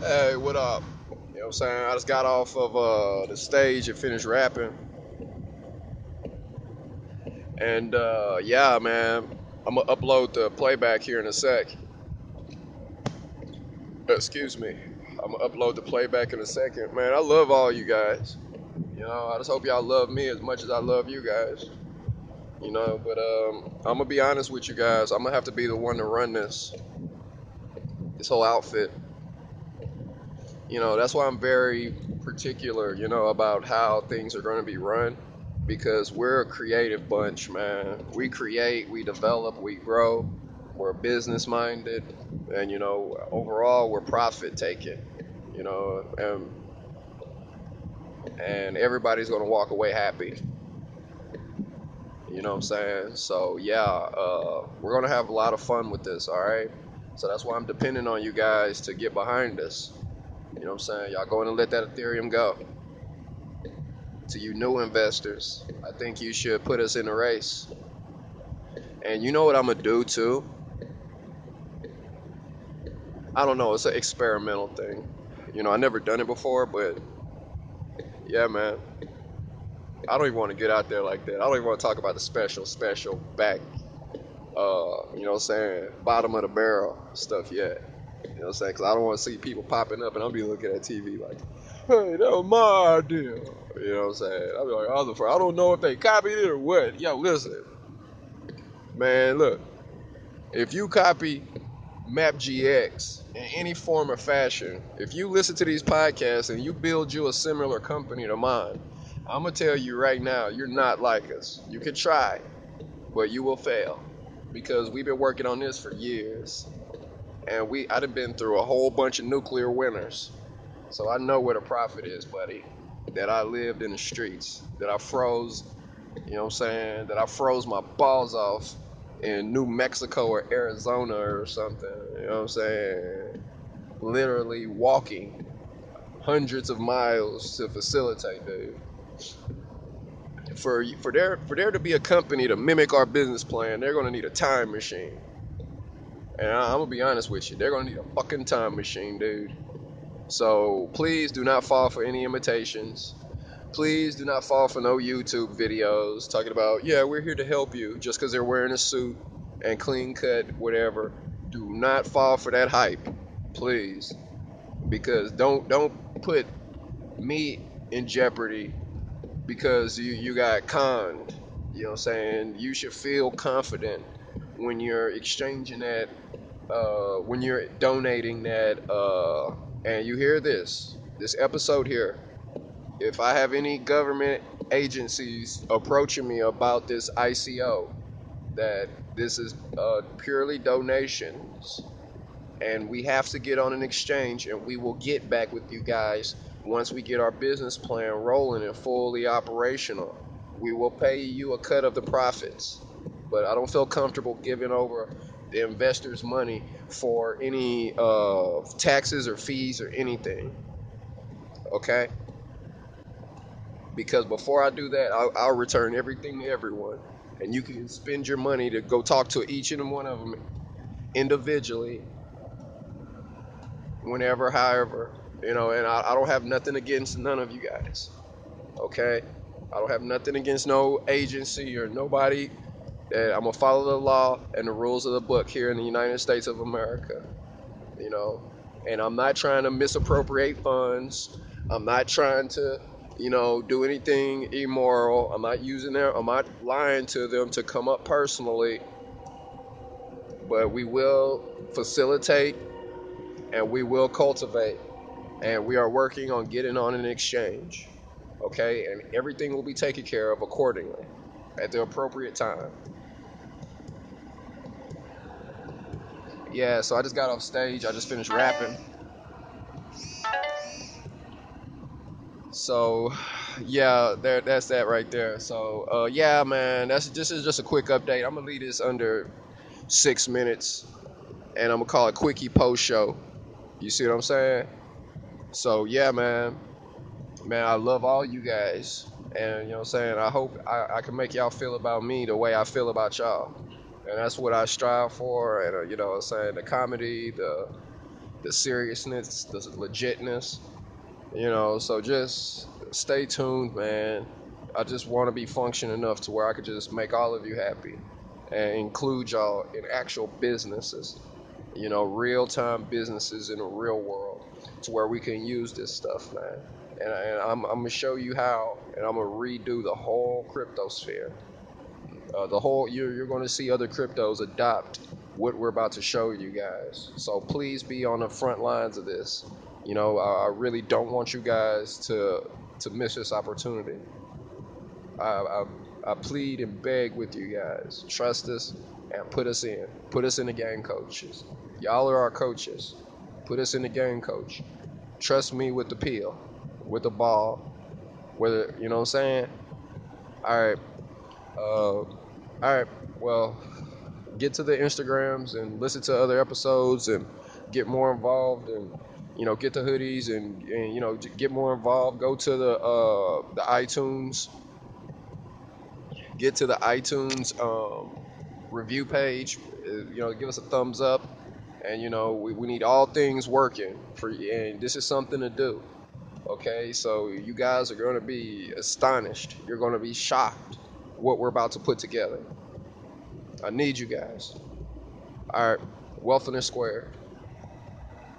Hey, what up? You know what I'm saying? I just got off of uh, the stage and finished rapping. And uh, yeah, man, I'm gonna upload the playback here in a sec. Excuse me. I'm gonna upload the playback in a second. Man, I love all you guys. You know, I just hope y'all love me as much as I love you guys. You know, but um, I'm gonna be honest with you guys. I'm gonna have to be the one to run this, this whole outfit. You know, that's why I'm very particular. You know, about how things are gonna be run, because we're a creative bunch, man. We create, we develop, we grow. We're business minded, and you know, overall, we're profit taking. You know, and and everybody's gonna walk away happy. You know what I'm saying? So yeah, uh, we're gonna have a lot of fun with this. All right. So that's why I'm depending on you guys to get behind us. You know what I'm saying? Y'all going to let that Ethereum go. To you new investors, I think you should put us in a race. And you know what I'm gonna do too? I don't know. It's an experimental thing. You know, I never done it before, but yeah, man. I don't even want to get out there like that. I don't even want to talk about the special, special back, uh, you know what I'm saying, bottom of the barrel stuff yet. You know what I'm saying? Because I don't want to see people popping up and I'll be looking at TV like, hey, that was my idea. You know what I'm saying? I'll be like, I don't know if they copied it or what. Yo, listen. Man, look. If you copy MapGX in any form or fashion, if you listen to these podcasts and you build you a similar company to mine, I'm gonna tell you right now, you're not like us. You can try, but you will fail because we've been working on this for years, and we I'd have been through a whole bunch of nuclear winters, so I know where the profit is, buddy. That I lived in the streets, that I froze, you know what I'm saying, that I froze my balls off in New Mexico or Arizona or something, you know what I'm saying, literally walking hundreds of miles to facilitate, dude for for there for there to be a company to mimic our business plan, they're gonna need a time machine. And I, I'm gonna be honest with you, they're gonna need a fucking time machine, dude. So please do not fall for any imitations. Please do not fall for no YouTube videos talking about, yeah, we're here to help you just because they're wearing a suit and clean cut, whatever. Do not fall for that hype, please, because don't don't put me in jeopardy because you, you got conned. You know what I'm saying? You should feel confident when you're exchanging that, uh, when you're donating that, uh, and you hear this, this episode here. If I have any government agencies approaching me about this ICO, that this is uh, purely donations, and we have to get on an exchange, and we will get back with you guys once we get our business plan rolling and fully operational, we will pay you a cut of the profits. But I don't feel comfortable giving over the investors' money for any uh, taxes or fees or anything. Okay? Because before I do that, I'll, I'll return everything to everyone. And you can spend your money to go talk to each and one of them individually, whenever, however, you know, and I, I don't have nothing against none of you guys. Okay? I don't have nothing against no agency or nobody. I'm gonna follow the law and the rules of the book here in the United States of America. You know, and I'm not trying to misappropriate funds. I'm not trying to, you know, do anything immoral. I'm not using them. I'm not lying to them to come up personally. But we will facilitate and we will cultivate and we are working on getting on an exchange. Okay, and everything will be taken care of accordingly at the appropriate time. Yeah, so I just got off stage. I just finished rapping. So, yeah, there, that's that right there. So, uh, yeah, man, that's this is just a quick update. I'm gonna leave this under six minutes, and I'm gonna call it quickie post show. You see what I'm saying? So yeah, man, man, I love all you guys, and you know what I'm saying. I hope I, I can make y'all feel about me the way I feel about y'all, and that's what I strive for. And uh, you know what I'm saying, the comedy, the the seriousness, the legitness. You know, so just stay tuned, man. I just want to be functioning enough to where I could just make all of you happy and include y'all in actual businesses. You know, real time businesses in the real world to where we can use this stuff, man. And, and I'm, I'm gonna show you how, and I'm gonna redo the whole crypto sphere. Uh, the whole you're, you're going to see other cryptos adopt what we're about to show you guys. So please be on the front lines of this. You know, I, I really don't want you guys to to miss this opportunity. I, I, I plead and beg with you guys, trust us and put us in. Put us in the game, coaches. Y'all are our coaches. Put us in the game, coach. Trust me with the peel, with the ball. Whether you know what I'm saying. All right. Uh, all right. Well, get to the Instagrams and listen to other episodes and get more involved and you know get the hoodies and, and you know get more involved. Go to the uh, the iTunes. Get to the iTunes um, review page. Uh, you know, give us a thumbs up. And you know, we, we need all things working for and this is something to do. Okay, so you guys are going to be astonished. You're going to be shocked what we're about to put together. I need you guys. All right, Wealth in the Square.